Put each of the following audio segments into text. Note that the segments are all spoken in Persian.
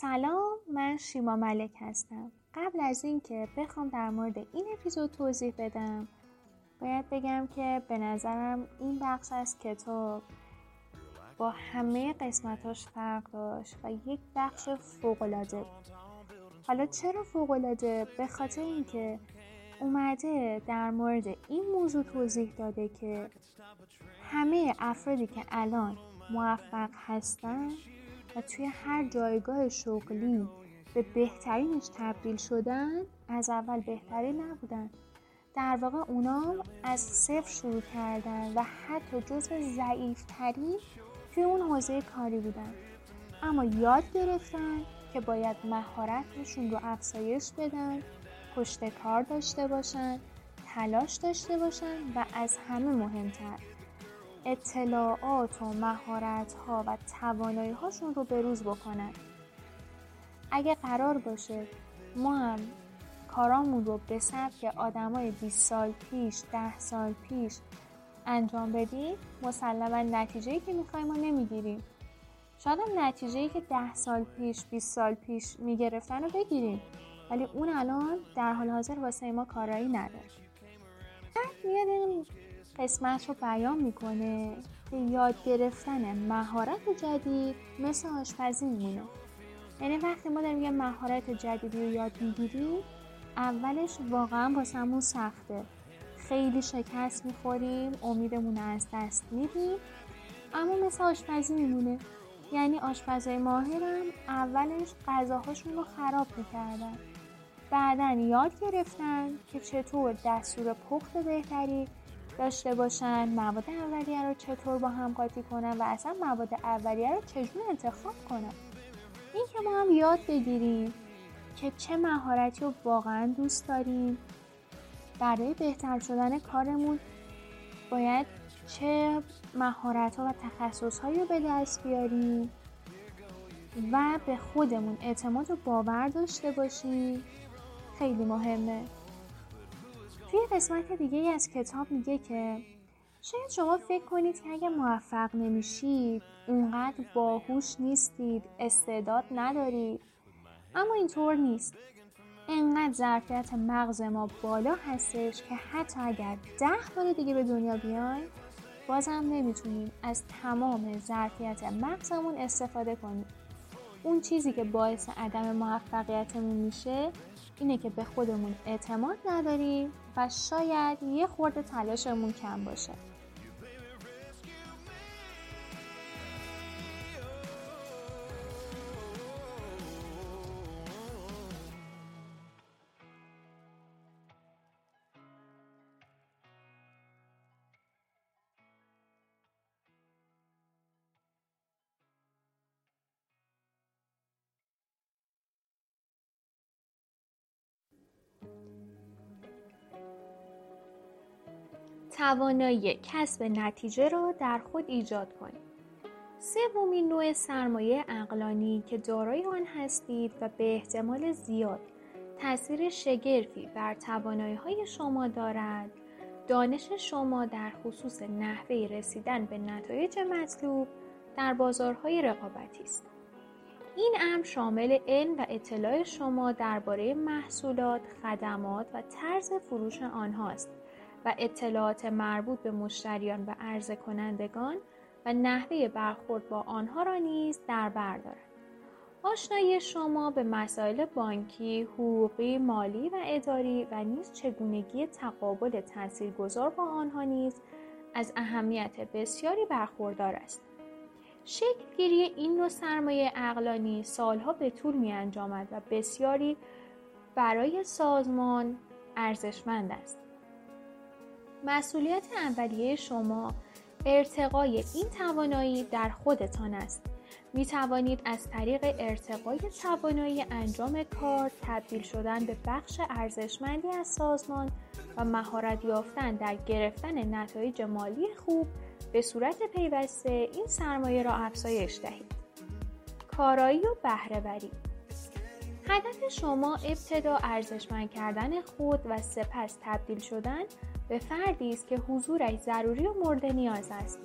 سلام من شیما ملک هستم. قبل از اینکه بخوام در مورد این اپیزود توضیح بدم باید بگم که به نظرم این بخش از کتاب با همه قسمتاش فرق داشت و یک بخش فوقالعاده. حالا چرا فوقالعاده؟ به خاطر اینکه اومده در مورد این موضوع توضیح داده که همه افرادی که الان موفق هستن و توی هر جایگاه شغلی به بهترینش تبدیل شدن از اول بهترین نبودن. در واقع اونا از صفر شروع کردن و حتی جزو ضعیفترین توی اون حوزه کاری بودن. اما یاد گرفتن که باید مهارتشون رو افزایش بدن پشت کار داشته باشن تلاش داشته باشن و از همه مهمتر اطلاعات و مهارت ها و توانایی هاشون رو بروز بکنن. اگه قرار باشه ما هم کارامون رو به سبک آدمای 20 سال پیش 10 سال پیش انجام بدیم مسلما نتیجه که می‌خوایم ما نمی‌گیریم. شاید هم نتیجه که 10 سال پیش 20 سال پیش می‌گرفتن رو بگیریم. ولی اون الان در حال حاضر واسه ما کارایی نداره. میاد این قسمت رو بیان می‌کنه. که یاد گرفتن مهارت جدید مثل آشپزی میمونه. یعنی وقتی ما داریم یه مهارت جدیدی رو یاد می‌گیریم اولش واقعا واسمون سخته. خیلی شکست می‌خوریم امیدمون از دست میدیم اما مثل آشپزی میمونه. یعنی آشپزای ماهرم اولش غذاهاشون رو خراب می‌کردن. بعدا یاد گرفتن که چطور دستور پخت بهتری داشته باشن مواد اولیه رو چطور با هم قاطی کنن و اصلا مواد اولیه رو چجور انتخاب کنن؟ این که ما هم یاد بگیریم که چه مهارتی رو واقعا دوست داریم برای بهتر شدن کارمون باید چه مهارت ها و تخصص هایی رو به دست بیاریم و به خودمون اعتماد و باور داشته باشیم. خیلی مهمه. توی قسمت دیگه از کتاب میگه که شاید شما فکر کنید که اگه موفق نمیشید اونقدر باهوش نیستید استعداد ندارید. اما اینطور نیست. انقدر ظرفیت مغز ما بالا هستش که حتی اگر ده بار دیگه به دنیا بیایم بازم نمی‌تونیم از تمام ظرفیت مغزمون استفاده کنیم. اون چیزی که باعث عدم موفقیتمون میشه اینه که به خودمون اعتماد نداریم و شاید یه خورده تلاشمون کم باشه. توانایی کسب نتیجه را در خود ایجاد کنید. سومین نوع سرمایه اقلانی که دارای آن هستید و به احتمال زیاد تاثیر شگرفی بر توانایی های شما دارد. دانش شما در خصوص نحوه رسیدن به نتایج مطلوب در بازارهای رقابتی است. این امر شامل علم و اطلاع شما درباره محصولات خدمات و طرز فروش آنهاست و اطلاعات مربوط به مشتریان و عرضه کنندگان و نحوه برخورد با آنها را نیز در بر دارد. آشنایی شما به مسائل بانکی، حقوقی، مالی و اداری و نیز چگونگی تقابل تاثیرگذار با آنها نیز از اهمیت بسیاری برخوردار است. شکلگیری این نوع سرمایه اقلانی سالها به طول می انجامد و بسیاری برای سازمان ارزشمند است. مسئولیت اولیه شما ارتقای این توانایی در خودتان است. می توانید از طریق ارتقای توانایی انجام کار تبدیل شدن به بخش ارزشمندی از سازمان و مهارت یافتن در گرفتن نتایج مالی خوب به صورت پیوسته این سرمایه را افزایش دهید. کارایی و بهرهوری هدف شما ابتدا ارزشمند کردن خود و سپس تبدیل شدن به فردی است که حضورش ضروری و مورد نیاز است.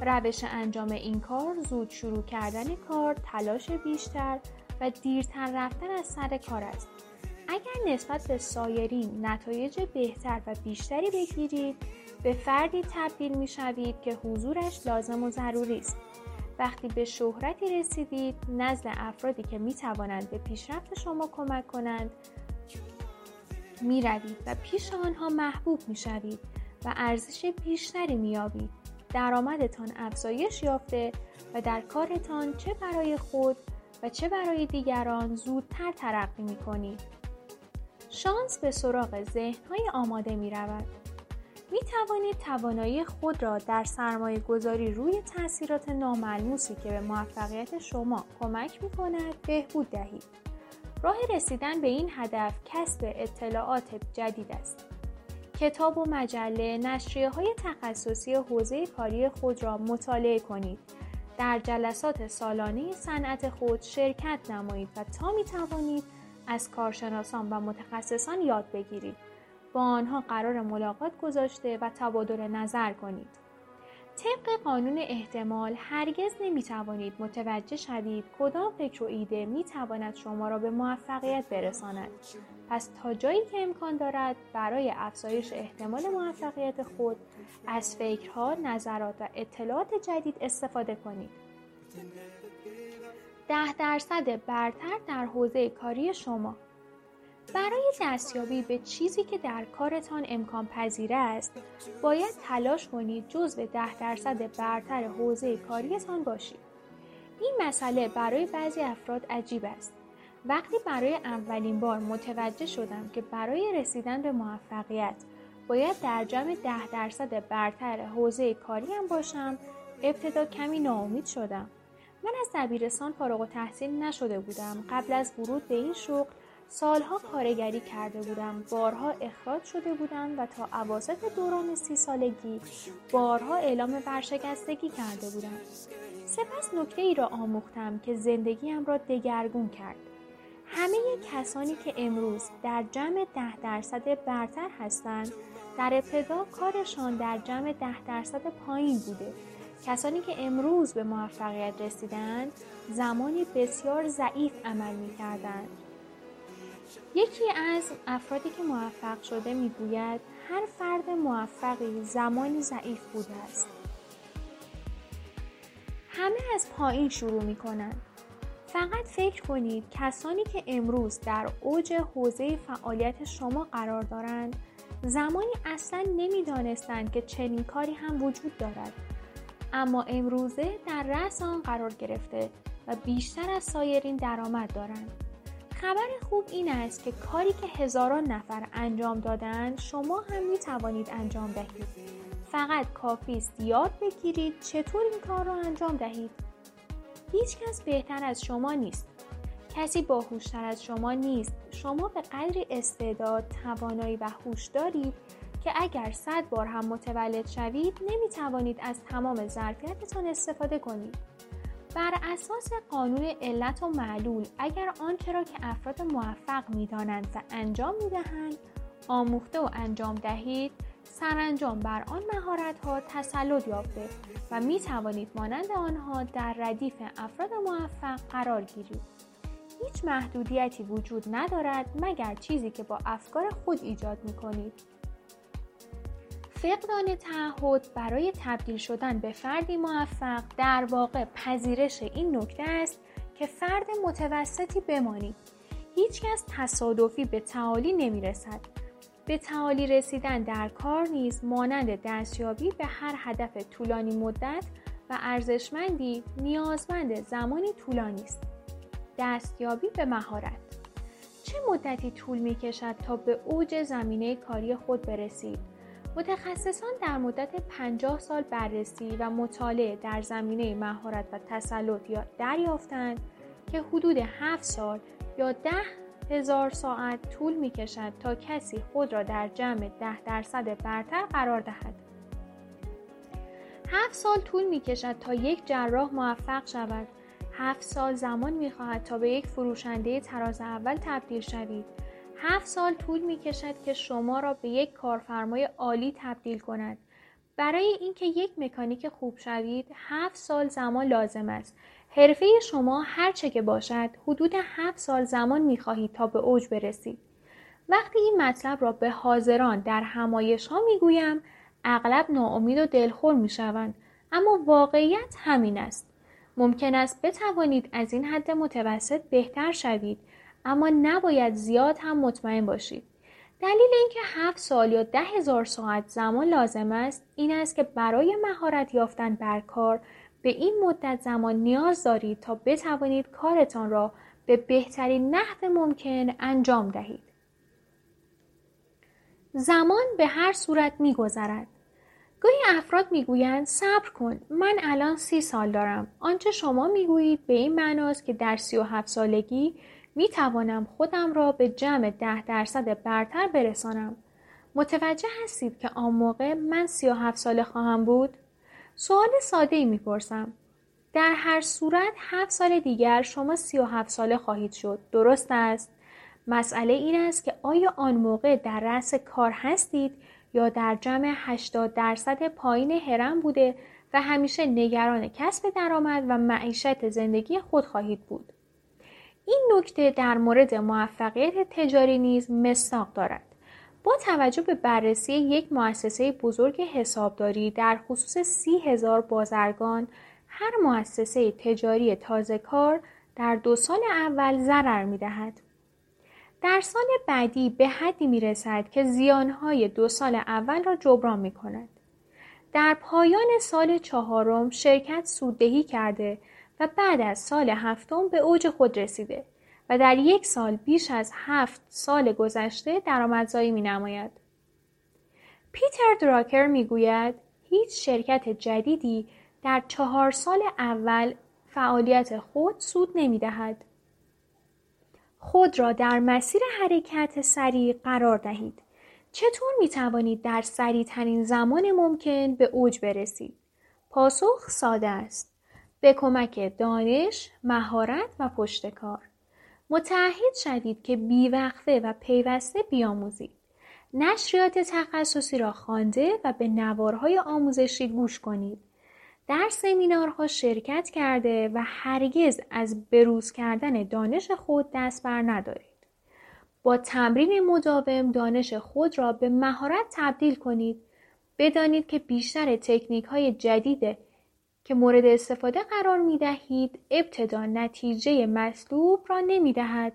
روش انجام این کار زود شروع کردن کار تلاش بیشتر و دیرتر رفتن از سر کار است. اگر نسبت به سایرین نتایج بهتر و بیشتری بگیرید به فردی تبدیل می شوید که حضورش لازم و ضروری است. وقتی به شهرتی رسیدید نزد افرادی که می توانند به پیشرفت شما کمک کنند می روید و پیش آنها محبوب می شوید و ارزش بیشتری می یابید. درآمدتان افزایش یافته و در کارتان چه برای خود و چه برای دیگران زودتر ترقی می کنید. شانس به سراغ ذهنهای آماده می رود. می توانید توانایی خود را در سرمایه گذاری روی تاثیرات ناملموسی که به موفقیت شما کمک می کند بهبود دهید. راه رسیدن به این هدف کسب اطلاعات جدید است. کتاب و مجله نشریه های تخصصی حوزه کاری خود را مطالعه کنید. در جلسات سالانه صنعت خود شرکت نمایید و تا می توانید از کارشناسان و متخصصان یاد بگیرید. آنها قرار ملاقات گذاشته و تبادل نظر کنید. طبق قانون احتمال هرگز نمی توانید متوجه شوید کدام فکر و ایده می تواند شما را به موفقیت برساند. پس تا جایی که امکان دارد برای افزایش احتمال موفقیت خود از فکرها، نظرات و اطلاعات جدید استفاده کنید. ده درصد برتر در حوزه کاری شما برای دستیابی به چیزی که در کارتان امکان پذیر است باید تلاش کنید جزو ده درصد برتر حوزه کاریتان باشید. این مسئله برای بعضی افراد عجیب است. وقتی برای اولین بار متوجه شدم که برای رسیدن به موفقیت باید در جمع ده درصد برتر حوزه کاریم باشم ابتدا کمی ناامید شدم. من از دبیرستان فارغ و نشده بودم. قبل از ورود به این شغل سالها کارگری کرده بودم بارها اخراج شده بودم و تا عواسط دوران سی سالگی بارها اعلام برشکستگی کرده بودم. سپس نکته ای را آموختم که زندگیم را دگرگون کرد. همه کسانی که امروز در جمع ده درصد برتر هستند در ابتدا کارشان در جمع ده درصد پایین بوده. کسانی که امروز به موفقیت رسیدند زمانی بسیار ضعیف عمل می کردند. یکی از افرادی که موفق شده می‌گوید هر فرد موفقی زمانی ضعیف بوده است. همه از پایین شروع می کنند. فقط فکر کنید کسانی که امروز در اوج حوزه فعالیت شما قرار دارند زمانی اصلا نمی‌دانستند که چنین کاری هم وجود دارد. اما امروزه در رأس آن قرار گرفته و بیشتر از سایرین درآمد دارند. خبر خوب این است که کاری که هزاران نفر انجام دادند شما هم می توانید انجام دهید. فقط کافی است یاد بگیرید چطور این کار را انجام دهید. هیچ کس بهتر از شما نیست. کسی باهوشتر از شما نیست. شما به قدری استعداد توانایی و هوش دارید که اگر صد بار هم متولد شوید نمی توانید از تمام ظرفیتتان استفاده کنید. بر اساس قانون علت و معلول اگر آنچه را که افراد موفق می‌دانند و انجام می‌دهند آموخته و انجام دهید سرانجام بر آن مهارت ها تسلط یافته و می توانید مانند آنها در ردیف افراد موفق قرار گیرید. هیچ محدودیتی وجود ندارد مگر چیزی که با افکار خود ایجاد می کنید. فقدان تعهد برای تبدیل شدن به فردی موفق در واقع پذیرش این نکته است که فرد متوسطی بمانید هیچکس تصادفی به تعالی نمی رسد. به تعالی رسیدن در کار نیز مانند دستیابی به هر هدف طولانی مدت و ارزشمندی نیازمند زمانی طولانی است. دستیابی به مهارت چه مدتی طول می کشد تا به اوج زمینه کاری خود برسید؟ متخصصان در مدت 50 سال بررسی و مطالعه در زمینه مهارت و تسلط یا دریافتند که حدود 7 سال یا 10 هزار ساعت طول می کشد تا کسی خود را در جمع 10 درصد برتر قرار دهد. 7 سال طول می کشد تا یک جراح موفق شود. 7 سال زمان می خواهد تا به یک فروشنده تراز اول تبدیل شوید. هفت سال طول می کشد که شما را به یک کارفرمای عالی تبدیل کند. برای اینکه یک مکانیک خوب شوید هفت سال زمان لازم است. حرفه شما هر چه که باشد حدود هفت سال زمان می خواهید تا به اوج برسید. وقتی این مطلب را به حاضران در همایش ها می گویم اغلب ناامید و دلخور می شوند اما واقعیت همین است. ممکن است بتوانید از این حد متوسط بهتر شوید اما نباید زیاد هم مطمئن باشید. دلیل اینکه هفت سال یا ده هزار ساعت زمان لازم است این است که برای مهارت یافتن بر کار به این مدت زمان نیاز دارید تا بتوانید کارتان را به بهترین نحو ممکن انجام دهید. زمان به هر صورت میگذرد. گاهی افراد می‌گویند صبر کن من الان سی سال دارم آنچه شما می‌گویید به این معناست که در سی و هفت سالگی می توانم خودم را به جمع ده درصد برتر برسانم. متوجه هستید که آن موقع من سی و هفت ساله خواهم بود؟ سوال ساده ای می پرسم. در هر صورت هفت سال دیگر شما سی و هفت ساله خواهید شد. درست است؟ مسئله این است که آیا آن موقع در رأس کار هستید یا در جمع 80 درصد پایین هرم بوده و همیشه نگران کسب درآمد و معیشت زندگی خود خواهید بود. این نکته در مورد موفقیت تجاری نیز مصداق دارد. با توجه به بررسی یک مؤسسه بزرگ حسابداری در خصوص سی هزار بازرگان هر مؤسسه تجاری تازه کار در دو سال اول ضرر می دهد. در سال بعدی به حدی می رسد که زیانهای دو سال اول را جبران می کند. در پایان سال چهارم شرکت سوددهی کرده و بعد از سال هفتم به اوج خود رسیده و در یک سال بیش از هفت سال گذشته درآمدزایی می نماید. پیتر دراکر می گوید هیچ شرکت جدیدی در چهار سال اول فعالیت خود سود نمی دهد. خود را در مسیر حرکت سریع قرار دهید. چطور می توانید در سریع ترین زمان ممکن به اوج برسید؟ پاسخ ساده است. به کمک دانش، مهارت و پشتکار. متعهد شدید که بیوقفه و پیوسته بیاموزید. نشریات تخصصی را خوانده و به نوارهای آموزشی گوش کنید. در سمینارها شرکت کرده و هرگز از بروز کردن دانش خود دست بر ندارید. با تمرین مداوم دانش خود را به مهارت تبدیل کنید. بدانید که بیشتر تکنیک های جدید که مورد استفاده قرار می دهید ابتدا نتیجه مطلوب را نمی دهد.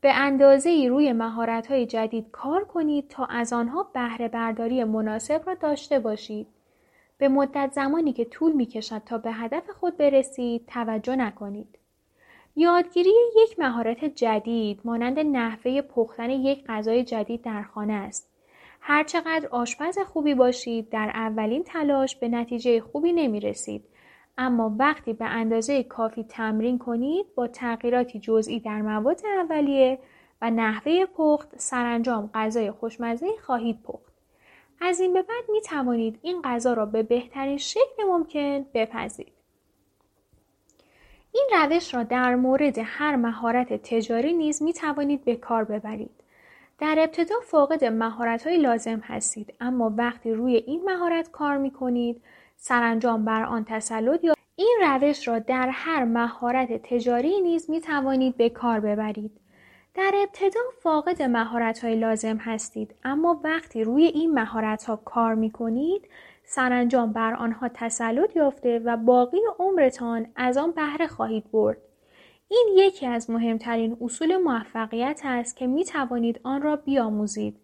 به اندازه روی مهارت های جدید کار کنید تا از آنها بهره برداری مناسب را داشته باشید. به مدت زمانی که طول می کشد تا به هدف خود برسید توجه نکنید. یادگیری یک مهارت جدید مانند نحوه پختن یک غذای جدید در خانه است. هرچقدر آشپز خوبی باشید در اولین تلاش به نتیجه خوبی نمی رسید. اما وقتی به اندازه کافی تمرین کنید با تغییراتی جزئی در مواد اولیه و نحوه پخت سرانجام غذای خوشمزه خواهید پخت. از این به بعد می توانید این غذا را به بهترین شکل ممکن بپزید. این روش را در مورد هر مهارت تجاری نیز می توانید به کار ببرید. در ابتدا فاقد مهارت های لازم هستید اما وقتی روی این مهارت کار می کنید سرانجام بر آن تسلط یا این روش را در هر مهارت تجاری نیز می توانید به کار ببرید. در ابتدا فاقد مهارت های لازم هستید اما وقتی روی این مهارت ها کار می کنید سرانجام بر آنها تسلط یافته و باقی عمرتان از آن بهره خواهید برد. این یکی از مهمترین اصول موفقیت است که می توانید آن را بیاموزید.